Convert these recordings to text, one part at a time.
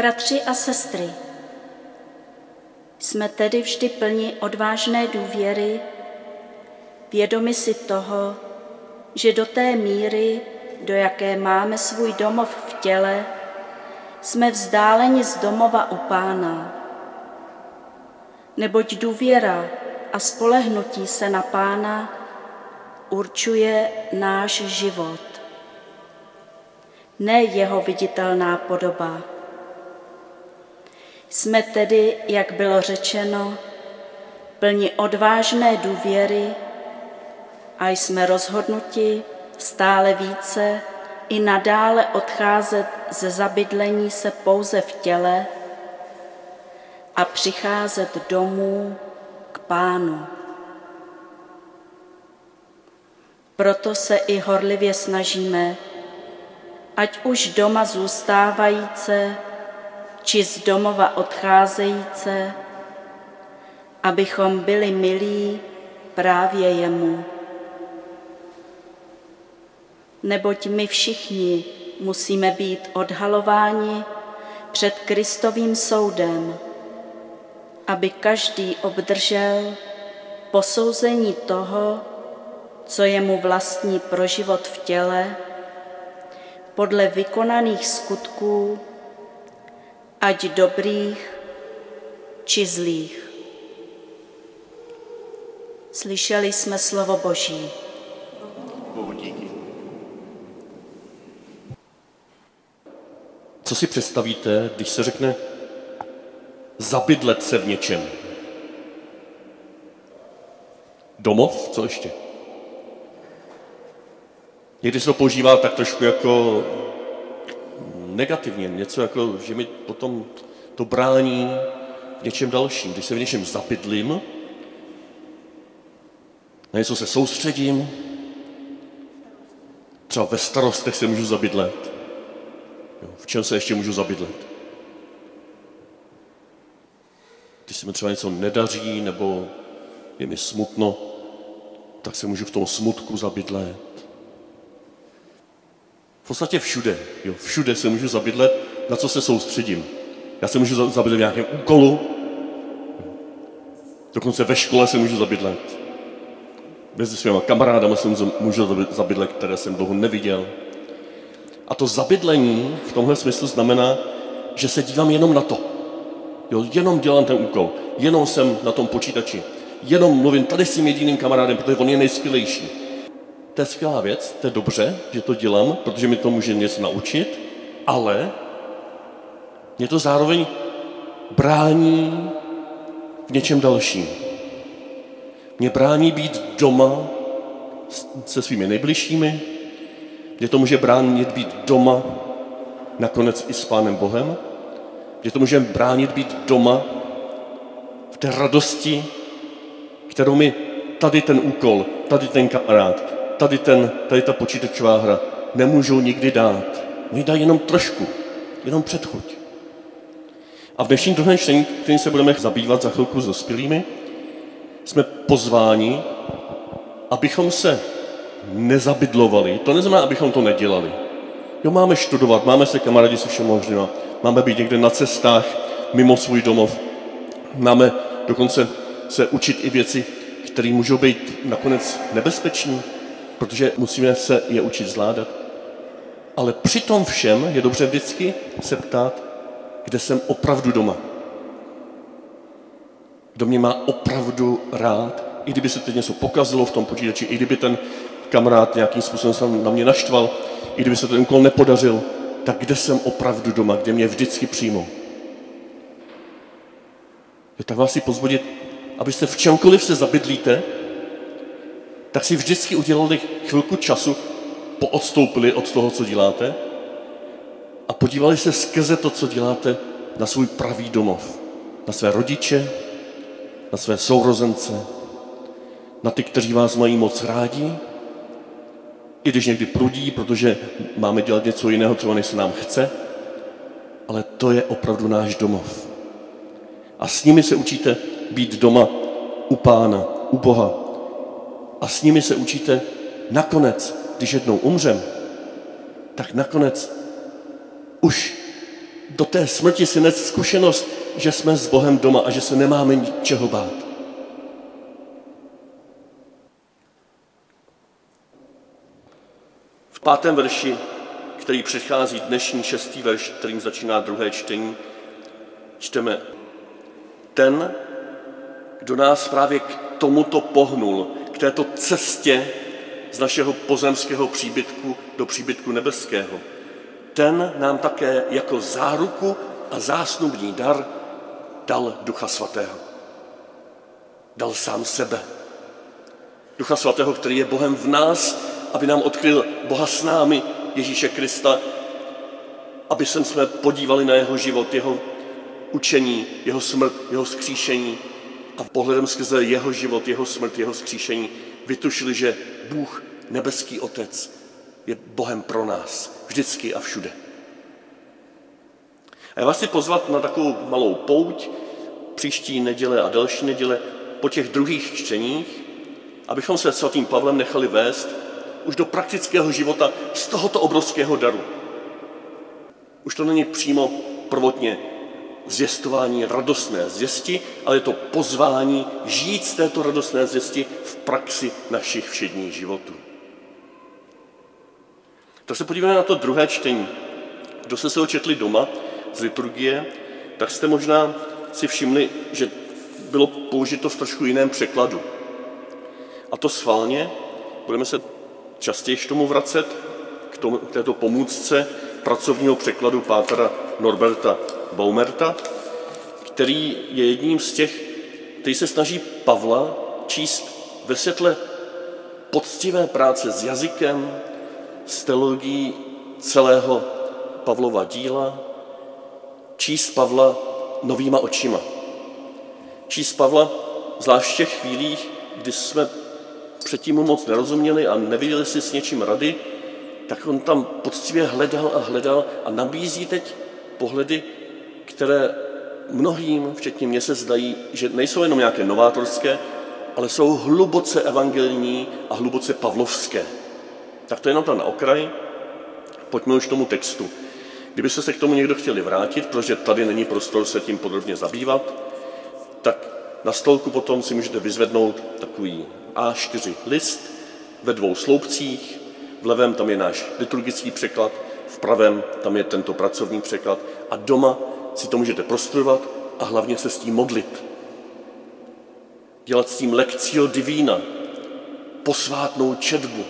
Bratři a sestry, jsme tedy vždy plni odvážné důvěry, vědomi si toho, že do té míry, do jaké máme svůj domov v těle, jsme vzdáleni z domova u Pána. Neboť důvěra a spolehnutí se na Pána určuje náš život. Ne jeho viditelná podoba. Jsme tedy, jak bylo řečeno, plni odvážné důvěry a jsme rozhodnuti stále více i nadále odcházet ze zabydlení se pouze v těle a přicházet domů k Pánu. Proto se i horlivě snažíme, ať už doma zůstávajíce, či z domova odcházejíce, abychom byli milí právě jemu. Neboť my všichni musíme být odhalováni před Kristovým soudem, aby každý obdržel posouzení toho, co je mu vlastní pro život v těle, podle vykonaných skutků, ať dobrých či zlých. Slyšeli jsme slovo Boží. Bohu díky. Co si představíte, když se řekne zabydlet se v něčem? Domov? Co ještě? Někdy se to používá tak trošku jako negativně, něco jako, že mi potom to brání v něčem dalším. Když se v něčem zabydlím, na něco se soustředím, třeba ve starostech se můžu zabydlet. V čem se ještě můžu zabydlet? Když se mi třeba něco nedaří, nebo je mi smutno, tak se můžu v tom smutku zabydlet podstatě všude. Jo, všude se můžu zabydlet, na co se soustředím. Já se můžu zabydlet v nějakém úkolu, dokonce ve škole se můžu zabydlet. Mezi svýma kamarádama se můžu zabydlet, které jsem dlouho neviděl. A to zabydlení v tomhle smyslu znamená, že se dívám jenom na to. Jo, jenom dělám ten úkol, jenom jsem na tom počítači, jenom mluvím tady s tím jediným kamarádem, protože on je nejskvělejší to je skvělá věc, to je dobře, že to dělám, protože mi to může něco naučit, ale mě to zároveň brání v něčem dalším. Mě brání být doma se svými nejbližšími, mě to může bránit být doma nakonec i s Pánem Bohem, mě to může bránit být doma v té radosti, kterou mi tady ten úkol, tady ten kamarád, tady, ten, tady ta počítačová hra nemůžou nikdy dát. Oni dají jenom trošku, jenom předchuť. A v dnešním druhém čtení, kterým se budeme zabývat za chvilku s dospělými, jsme pozváni, abychom se nezabydlovali. To neznamená, abychom to nedělali. Jo, máme študovat, máme se kamarádi se všem možným, máme být někde na cestách, mimo svůj domov. Máme dokonce se učit i věci, které můžou být nakonec nebezpečné protože musíme se je učit zvládat. Ale při tom všem je dobře vždycky se ptát, kde jsem opravdu doma. Kdo mě má opravdu rád, i kdyby se teď něco pokazilo v tom počítači, i kdyby ten kamarád nějakým způsobem se na mě naštval, i kdyby se ten úkol nepodařil, tak kde jsem opravdu doma, kde mě vždycky přijmou. Je tak vás si pozvodit, abyste v čemkoliv se zabydlíte, tak si vždycky udělali chvilku času, poodstoupili od toho, co děláte a podívali se skrze to, co děláte, na svůj pravý domov, na své rodiče, na své sourozence, na ty, kteří vás mají moc rádi, i když někdy prudí, protože máme dělat něco jiného, co než se nám chce, ale to je opravdu náš domov. A s nimi se učíte být doma u Pána, u Boha, a s nimi se učíte nakonec, když jednou umřem, tak nakonec už do té smrti si nes zkušenost, že jsme s Bohem doma a že se nemáme ničeho bát. V pátém verši, který přechází dnešní šestý verš, kterým začíná druhé čtení, čteme ten, kdo nás právě k tomuto pohnul, této cestě z našeho pozemského příbytku do příbytku nebeského. Ten nám také jako záruku a zásnubní dar dal Ducha Svatého. Dal sám sebe. Ducha Svatého, který je Bohem v nás, aby nám odkryl Boha s námi, Ježíše Krista, aby jsme podívali na jeho život, jeho učení, jeho smrt, jeho skříšení a pohledem skrze jeho život, jeho smrt, jeho skříšení vytušili, že Bůh, nebeský Otec, je Bohem pro nás, vždycky a všude. A já vás chci pozvat na takovou malou pouť příští neděle a další neděle po těch druhých čteních, abychom se svatým Pavlem nechali vést už do praktického života z tohoto obrovského daru. Už to není přímo prvotně zvěstování radostné zvěsti, ale je to pozvání žít z této radostné zvěsti v praxi našich všedních životů. Tak se podíváme na to druhé čtení. Kdo se se ho četli doma z liturgie, tak jste možná si všimli, že bylo použito v trošku jiném překladu. A to schválně, budeme se častěji k tomu vracet, k, tomu, k této pomůcce pracovního překladu Pátra Norberta Baumerta, který je jedním z těch, který se snaží Pavla číst ve světle poctivé práce s jazykem, s teologií celého Pavlova díla, číst Pavla novýma očima. Číst Pavla zvlášť v těch chvílích, kdy jsme předtím mu moc nerozuměli a neviděli si s něčím rady, tak on tam poctivě hledal a hledal a nabízí teď pohledy, které mnohým, včetně mě, se zdají, že nejsou jenom nějaké novátorské, ale jsou hluboce evangelijní a hluboce pavlovské. Tak to je jenom to na okraj. Pojďme už k tomu textu. Kdyby se k tomu někdo chtěli vrátit, protože tady není prostor se tím podrobně zabývat, tak na stolku potom si můžete vyzvednout takový A4 list ve dvou sloupcích. V levém tam je náš liturgický překlad, v pravém tam je tento pracovní překlad a doma si to můžete prostudovat a hlavně se s tím modlit. Dělat s tím lekcio divína, posvátnou četbu,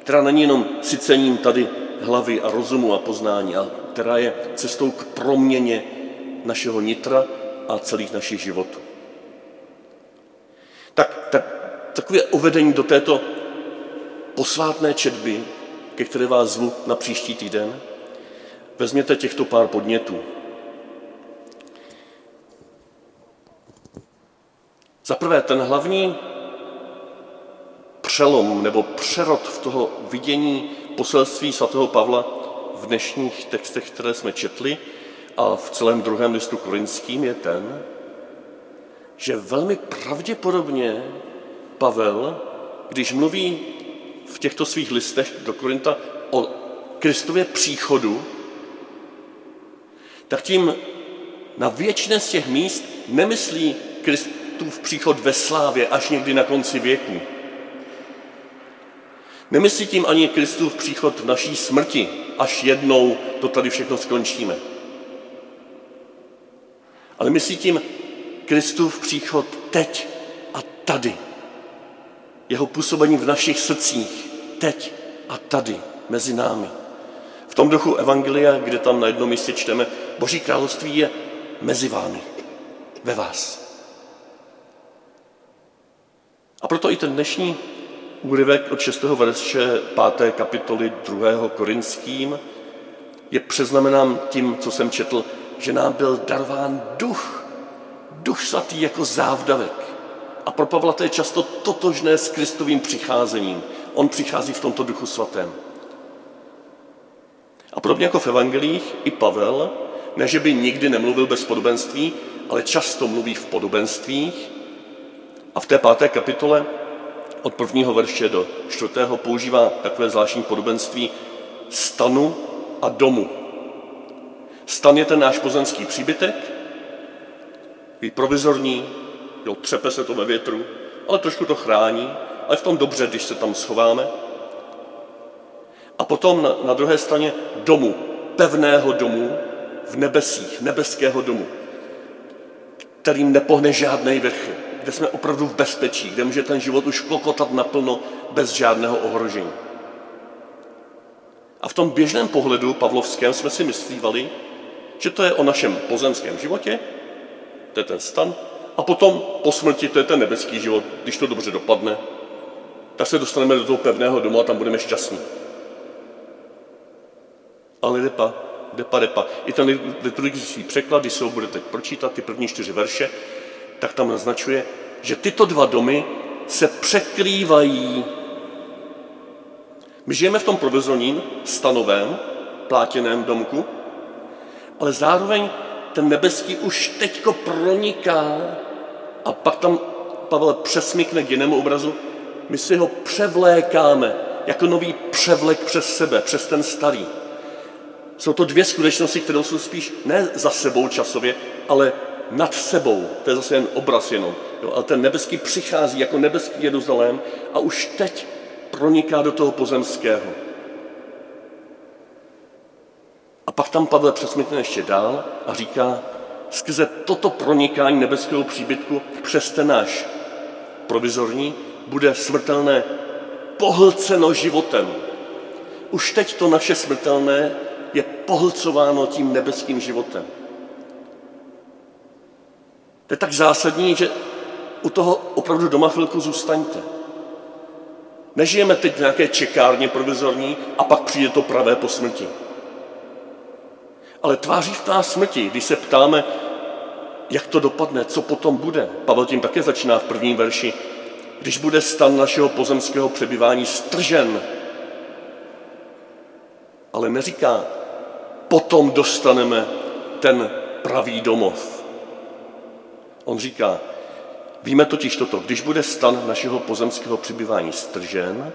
která není jenom sycením tady hlavy a rozumu a poznání, ale která je cestou k proměně našeho nitra a celých našich životů. Tak, tak takové uvedení do této posvátné četby, ke které vás zvu na příští týden, vezměte těchto pár podnětů. Za prvé, ten hlavní přelom nebo přerod v toho vidění poselství svatého Pavla v dnešních textech, které jsme četli a v celém druhém listu korinským je ten, že velmi pravděpodobně Pavel, když mluví v těchto svých listech do Korinta o Kristově příchodu, tak tím na většině z těch míst nemyslí Kristův příchod ve slávě až někdy na konci věku. Nemyslí tím ani Kristův příchod v naší smrti, až jednou to tady všechno skončíme. Ale myslí tím Kristův příchod teď a tady. Jeho působení v našich srdcích teď a tady mezi námi. V tom duchu Evangelia, kde tam na jednom místě čteme, Boží království je mezi vámi, ve vás. A proto i ten dnešní úryvek od 6. verše 5. kapitoly 2. Korinským je přeznamenán tím, co jsem četl, že nám byl darován duch, duch svatý jako závdavek. A pro Pavla to je často totožné s Kristovým přicházením. On přichází v tomto duchu svatém. A podobně jako v evangelích, i Pavel, ne že by nikdy nemluvil bez podobenství, ale často mluví v podobenstvích. A v té páté kapitole od prvního verše do čtvrtého používá takové zvláštní podobenství stanu a domu. Stan je ten náš pozemský příbytek, je provizorní, jo, třepe se to ve větru, ale trošku to chrání, ale v tom dobře, když se tam schováme. A potom na, na druhé straně domu, pevného domu v nebesích, nebeského domu, kterým nepohne žádný vrch, kde jsme opravdu v bezpečí, kde může ten život už klokotat naplno bez žádného ohrožení. A v tom běžném pohledu pavlovském jsme si myslívali, že to je o našem pozemském životě, to je ten stan, a potom po smrti to je ten nebeský život, když to dobře dopadne, tak se dostaneme do toho pevného domu a tam budeme šťastní. Ale depa, depa, depa. I ten liturgický překlad, když se ho budete pročítat, ty první čtyři verše, tak tam naznačuje, že tyto dva domy se překrývají. My žijeme v tom provizorním, stanovém, plátěném domku, ale zároveň ten nebeský už teďko proniká a pak tam Pavel přesmykne k jinému obrazu, my si ho převlékáme jako nový převlek přes sebe, přes ten starý. Jsou to dvě skutečnosti, které jsou spíš ne za sebou časově, ale nad sebou. To je zase jen obraz jenom. Jo, ale ten nebeský přichází jako nebeský Jeruzalém a už teď proniká do toho pozemského. A pak tam Pavel přesmítne ještě dál a říká, skrze toto pronikání nebeského příbytku přes ten náš provizorní bude smrtelné pohlceno životem. Už teď to naše smrtelné je pohlcováno tím nebeským životem. To je tak zásadní, že u toho opravdu doma chvilku zůstaňte. Nežijeme teď v nějaké čekárně provizorní a pak přijde to pravé po smrti. Ale tváří v tvář smrti, když se ptáme, jak to dopadne, co potom bude. Pavel tím také začíná v prvním verši. Když bude stan našeho pozemského přebyvání stržen, ale neříká, potom dostaneme ten pravý domov. On říká, víme totiž toto, když bude stan našeho pozemského přebyvání stržen,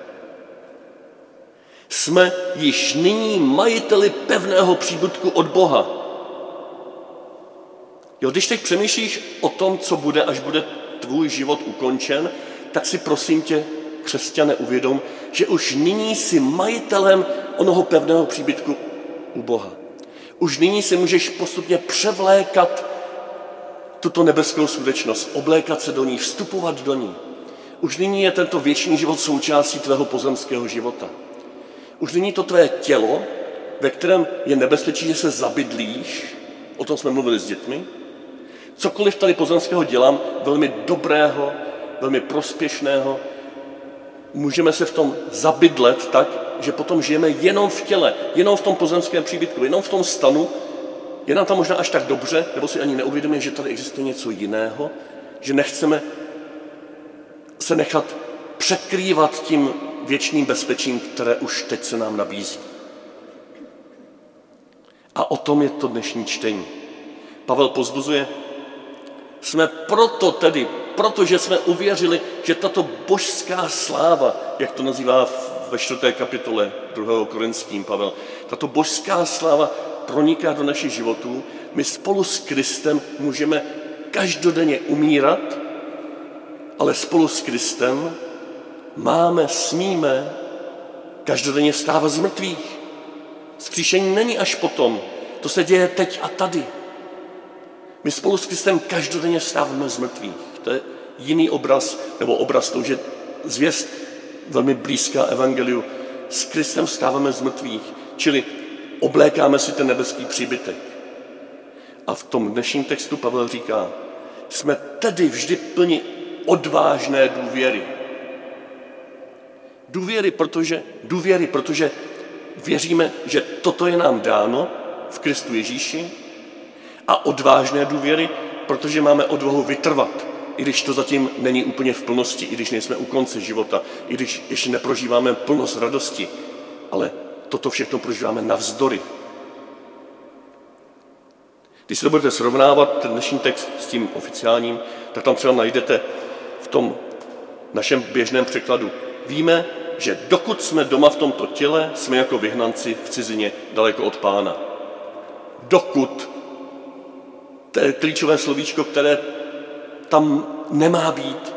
jsme již nyní majiteli pevného příbytku od Boha. Jo, když teď přemýšlíš o tom, co bude, až bude tvůj život ukončen, tak si prosím tě, křesťane, uvědom, že už nyní jsi majitelem onoho pevného příbytku u Boha. Už nyní si můžeš postupně převlékat tuto nebeskou skutečnost, oblékat se do ní, vstupovat do ní. Už nyní je tento věčný život součástí tvého pozemského života. Už není to tvé tělo, ve kterém je nebezpečí, že se zabydlíš, o tom jsme mluvili s dětmi. Cokoliv tady pozemského dělám, velmi dobrého, velmi prospěšného, můžeme se v tom zabydlet tak, že potom žijeme jenom v těle, jenom v tom pozemském příbytku, jenom v tom stanu, je nám tam možná až tak dobře, nebo si ani neuvědomíme, že tady existuje něco jiného, že nechceme se nechat překrývat tím věčným bezpečím, které už teď se nám nabízí. A o tom je to dnešní čtení. Pavel pozbuzuje, jsme proto tedy, protože jsme uvěřili, že tato božská sláva, jak to nazývá ve čtvrté kapitole 2. Korinským Pavel, tato božská sláva proniká do našich životů, my spolu s Kristem můžeme každodenně umírat, ale spolu s Kristem máme, smíme každodenně stávat z mrtvých. Skříšení není až potom, to se děje teď a tady. My spolu s Kristem každodenně stáváme z mrtvých. To je jiný obraz, nebo obraz to, že zvěst velmi blízká evangeliu. S Kristem stáváme z mrtvých, čili oblékáme si ten nebeský příbytek. A v tom dnešním textu Pavel říká, jsme tedy vždy plni odvážné důvěry. Důvěry, protože, důvěry, protože věříme, že toto je nám dáno v Kristu Ježíši a odvážné důvěry, protože máme odvahu vytrvat, i když to zatím není úplně v plnosti, i když nejsme u konce života, i když ještě neprožíváme plnost radosti, ale toto všechno prožíváme navzdory. Když se to budete srovnávat, ten dnešní text s tím oficiálním, tak tam třeba najdete v tom našem běžném překladu. Víme, že dokud jsme doma v tomto těle, jsme jako vyhnanci v cizině daleko od pána. dokud, to je klíčové slovíčko, které tam nemá být.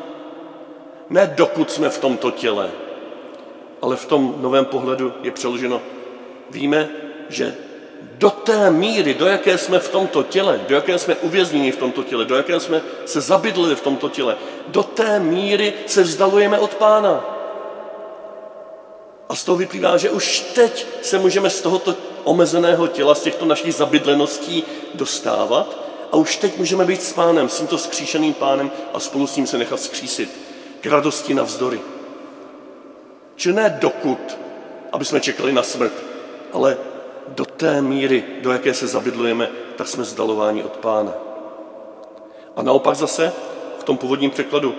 Ne dokud jsme v tomto těle, ale v tom novém pohledu je přeloženo, víme, že do té míry, do jaké jsme v tomto těle, do jaké jsme uvězněni v tomto těle, do jaké jsme se zabydlili v tomto těle, do té míry se vzdalujeme od Pána. A z toho vyplývá, že už teď se můžeme z tohoto omezeného těla, z těchto našich zabydleností dostávat a už teď můžeme být s pánem, s tímto skříšeným pánem a spolu s ním se nechat skřísit k radosti navzdory. Že ne dokud, aby jsme čekali na smrt, ale do té míry, do jaké se zabydlujeme, tak jsme zdalováni od pána. A naopak zase v tom původním překladu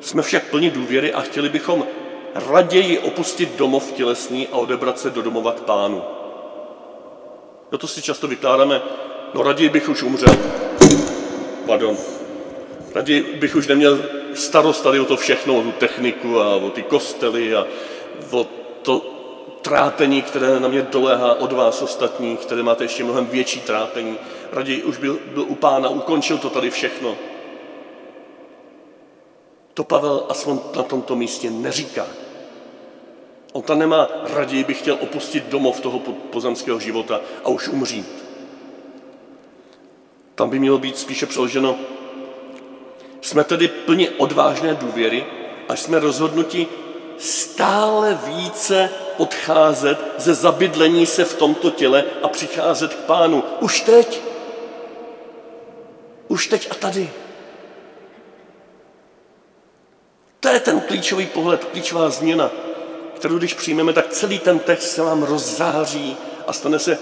jsme však plni důvěry a chtěli bychom raději opustit domov tělesný a odebrat se do domova k pánu. No to si často vykládáme, no raději bych už umřel. Pardon. Raději bych už neměl starost tady o to všechno, o tu techniku a o ty kostely a o to trápení, které na mě doléhá od vás ostatních, které máte ještě mnohem větší trápení. Raději už byl, byl u pána, ukončil to tady všechno. To Pavel aspoň na tomto místě neříká. On tam nemá, raději bych chtěl opustit domov toho pozemského života a už umřít. Tam by mělo být spíše přeloženo, jsme tedy plně odvážné důvěry a jsme rozhodnuti stále více odcházet ze zabydlení se v tomto těle a přicházet k pánu. Už teď. Už teď a tady. To je ten klíčový pohled, klíčová změna, kterou když přijmeme, tak celý ten text se vám rozzáří a stane se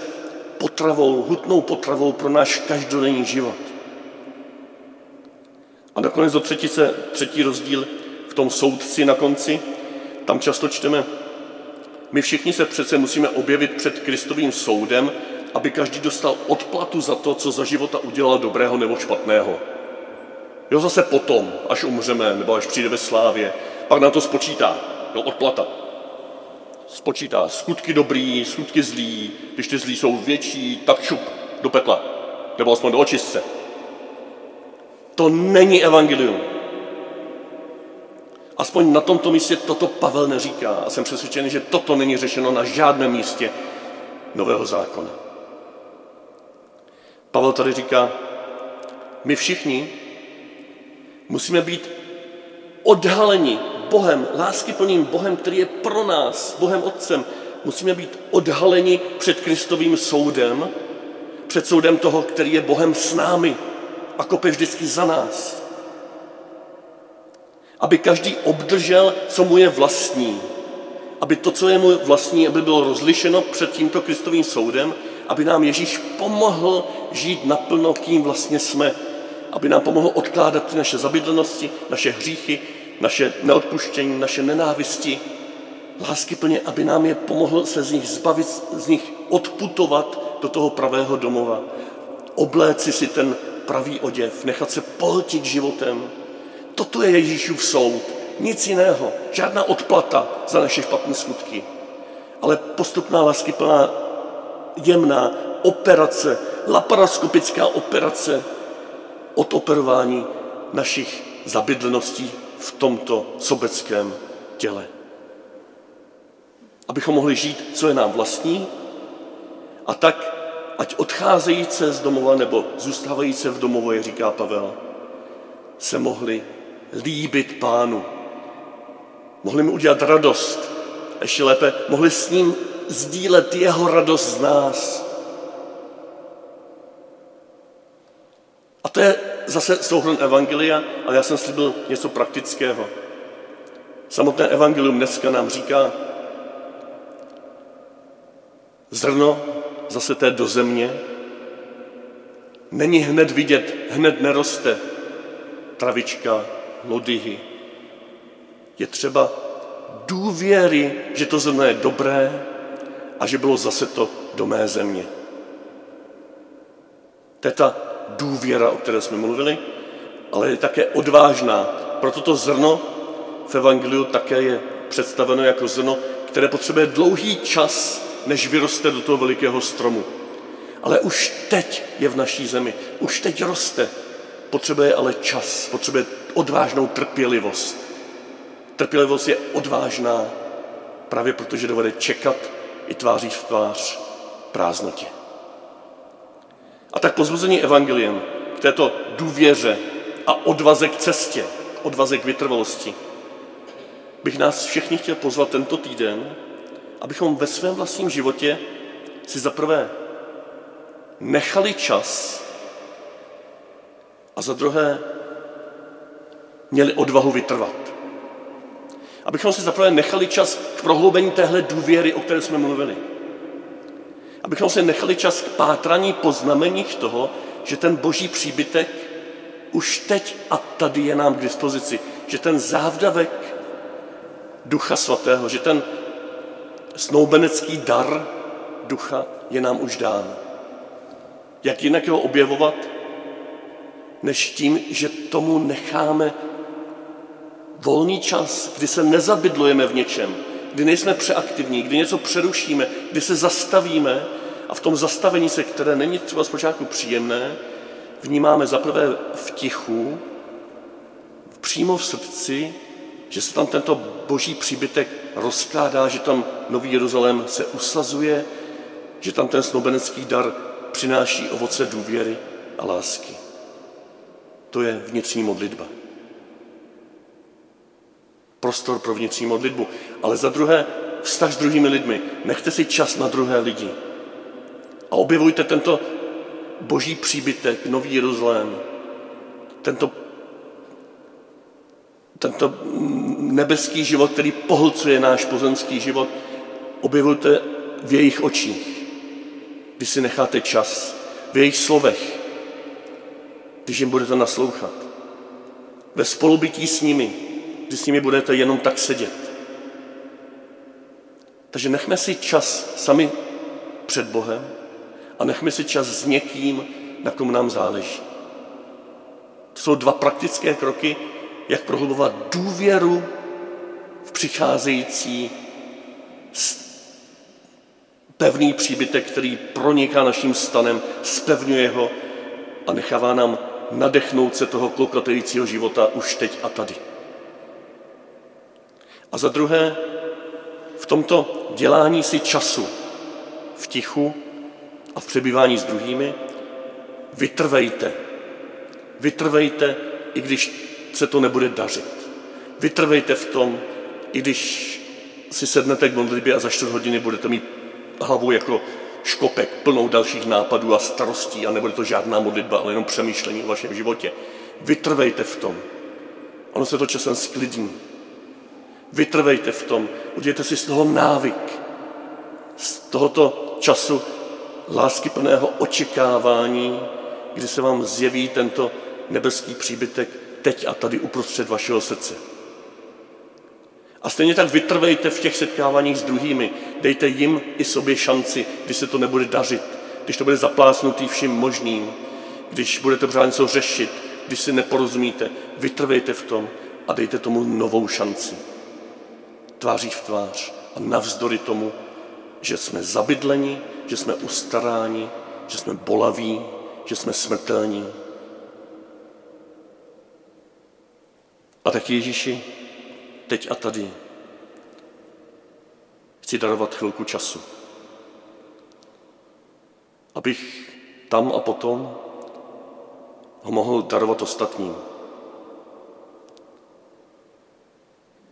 potravou, hutnou potravou pro náš každodenní život. A nakonec do třetice, třetí rozdíl v tom soudci na konci, tam často čteme, my všichni se přece musíme objevit před Kristovým soudem, aby každý dostal odplatu za to, co za života udělal dobrého nebo špatného. Jo, zase potom, až umřeme, nebo až přijde ve slávě, pak nám to spočítá. Jo, odplata. Spočítá skutky dobrý, skutky zlý. Když ty zlí jsou větší, tak šup do pekla. Nebo aspoň do očistce. To není evangelium. Aspoň na tomto místě toto Pavel neříká a jsem přesvědčený, že toto není řešeno na žádném místě Nového zákona. Pavel tady říká, my všichni musíme být odhaleni Bohem, láskyplným Bohem, který je pro nás, Bohem Otcem. Musíme být odhaleni před Kristovým soudem, před soudem toho, který je Bohem s námi a kope vždycky za nás aby každý obdržel, co mu je vlastní. Aby to, co je mu vlastní, aby bylo rozlišeno před tímto Kristovým soudem, aby nám Ježíš pomohl žít naplno, kým vlastně jsme. Aby nám pomohl odkládat ty naše zabydlenosti, naše hříchy, naše neodpuštění, naše nenávisti. Lásky plně, aby nám je pomohl se z nich zbavit, z nich odputovat do toho pravého domova. Obléci si ten pravý oděv, nechat se pohltit životem, Toto je Ježíšův soud. Nic jiného. Žádná odplata za naše špatné skutky. Ale postupná láskyplná jemná operace, laparoskopická operace od operování našich zabydleností v tomto sobeckém těle. Abychom mohli žít, co je nám vlastní, a tak, ať odcházející z domova nebo zůstávající v domově, říká Pavel, se mohli líbit pánu. Mohli mu udělat radost. Ještě lépe, mohli s ním sdílet jeho radost z nás. A to je zase souhrn Evangelia, ale já jsem slíbil něco praktického. Samotné Evangelium dneska nám říká, zrno zase té do země není hned vidět, hned neroste travička, lodyhy. Je třeba důvěry, že to zrno je dobré a že bylo zase to do mé země. To je ta důvěra, o které jsme mluvili, ale je také odvážná. Proto to zrno v Evangeliu také je představeno jako zrno, které potřebuje dlouhý čas, než vyroste do toho velikého stromu. ale už teď je v naší zemi, už teď roste. Potřebuje ale čas, potřebuje odvážnou trpělivost. Trpělivost je odvážná právě protože dovede čekat i tváří v tvář prázdnotě. A tak pozbuzení evangeliem k této důvěře a odvaze k cestě, odvaze k vytrvalosti, bych nás všechny chtěl pozvat tento týden, abychom ve svém vlastním životě si zaprvé nechali čas a za druhé měli odvahu vytrvat. Abychom si zaprvé nechali čas k prohloubení téhle důvěry, o které jsme mluvili. Abychom si nechali čas k pátraní po znameních toho, že ten boží příbytek už teď a tady je nám k dispozici. Že ten závdavek Ducha Svatého, že ten snoubenecký dar Ducha je nám už dán. Jak jinak ho objevovat, než tím, že tomu necháme volný čas, kdy se nezabydlujeme v něčem, kdy nejsme přeaktivní, kdy něco přerušíme, kdy se zastavíme a v tom zastavení se, které není třeba zpočátku příjemné, vnímáme zaprvé v tichu, přímo v srdci, že se tam tento boží příbytek rozkládá, že tam Nový Jeruzalém se usazuje, že tam ten snoubenecký dar přináší ovoce důvěry a lásky. To je vnitřní modlitba. Prostor pro vnitřní modlitbu. Ale za druhé, vztah s druhými lidmi. Nechte si čas na druhé lidi. A objevujte tento boží příbytek, Nový Jeruzalém, tento, tento nebeský život, který pohlcuje náš pozemský život, objevujte v jejich očích, když si necháte čas, v jejich slovech, když jim budete naslouchat, ve spolubytí s nimi, když s nimi budete jenom tak sedět. Takže nechme si čas sami před Bohem a nechme si čas s někým, na kom nám záleží. To jsou dva praktické kroky, jak prohlubovat důvěru v přicházející pevný příbytek, který proniká naším stanem, spevňuje ho a nechává nám nadechnout se toho klokatejícího života už teď a tady. A za druhé, v tomto dělání si času v tichu a v přebývání s druhými, vytrvejte. Vytrvejte, i když se to nebude dařit. Vytrvejte v tom, i když si sednete k modlitbě a za čtvrt hodiny budete mít hlavu jako škopek plnou dalších nápadů a starostí a nebude to žádná modlitba, ale jenom přemýšlení o vašem životě. Vytrvejte v tom. Ono se to časem sklidní. Vytrvejte v tom. Udějte si z toho návyk. Z tohoto času lásky plného očekávání, kdy se vám zjeví tento nebeský příbytek teď a tady uprostřed vašeho srdce. A stejně tak vytrvejte v těch setkáváních s druhými. Dejte jim i sobě šanci, když se to nebude dařit, když to bude zaplásnutý vším možným, když budete pořád něco řešit, když si neporozumíte. Vytrvejte v tom a dejte tomu novou šanci. Tváří v tvář a navzdory tomu, že jsme zabydleni, že jsme ustaráni, že jsme bolaví, že jsme smrtelní, A tak Ježíši, teď a tady chci darovat chvilku času, abych tam a potom ho mohl darovat ostatním.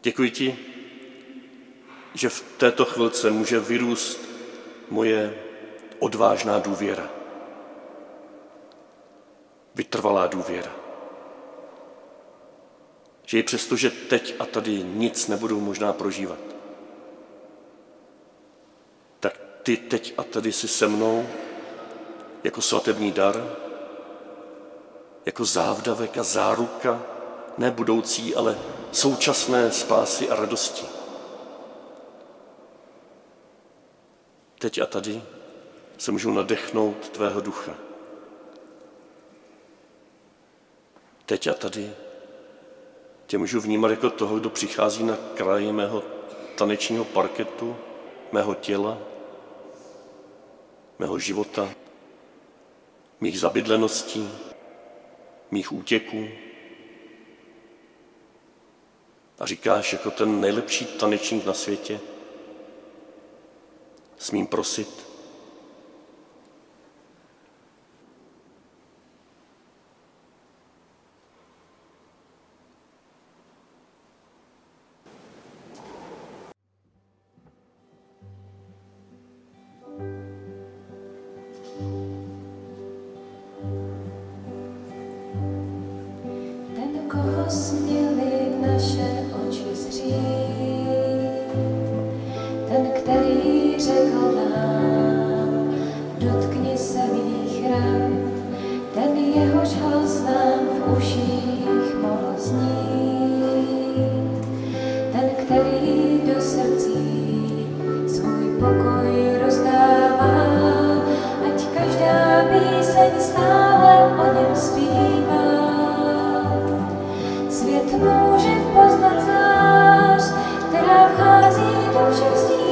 Děkuji ti, že v této chvilce může vyrůst moje odvážná důvěra, vytrvalá důvěra. Že i přesto, že teď a tady nic nebudu možná prožívat, tak ty teď a tady si se mnou jako svatební dar, jako závdavek a záruka, ne budoucí, ale současné spásy a radosti. Teď a tady se můžu nadechnout tvého ducha. Teď a tady Tě můžu vnímat jako toho, kdo přichází na kraji mého tanečního parketu, mého těla, mého života, mých zabydleností, mých útěků. A říkáš jako ten nejlepší tanečník na světě, smím prosit, Svět může poznat zář, která vchází do všech stíl.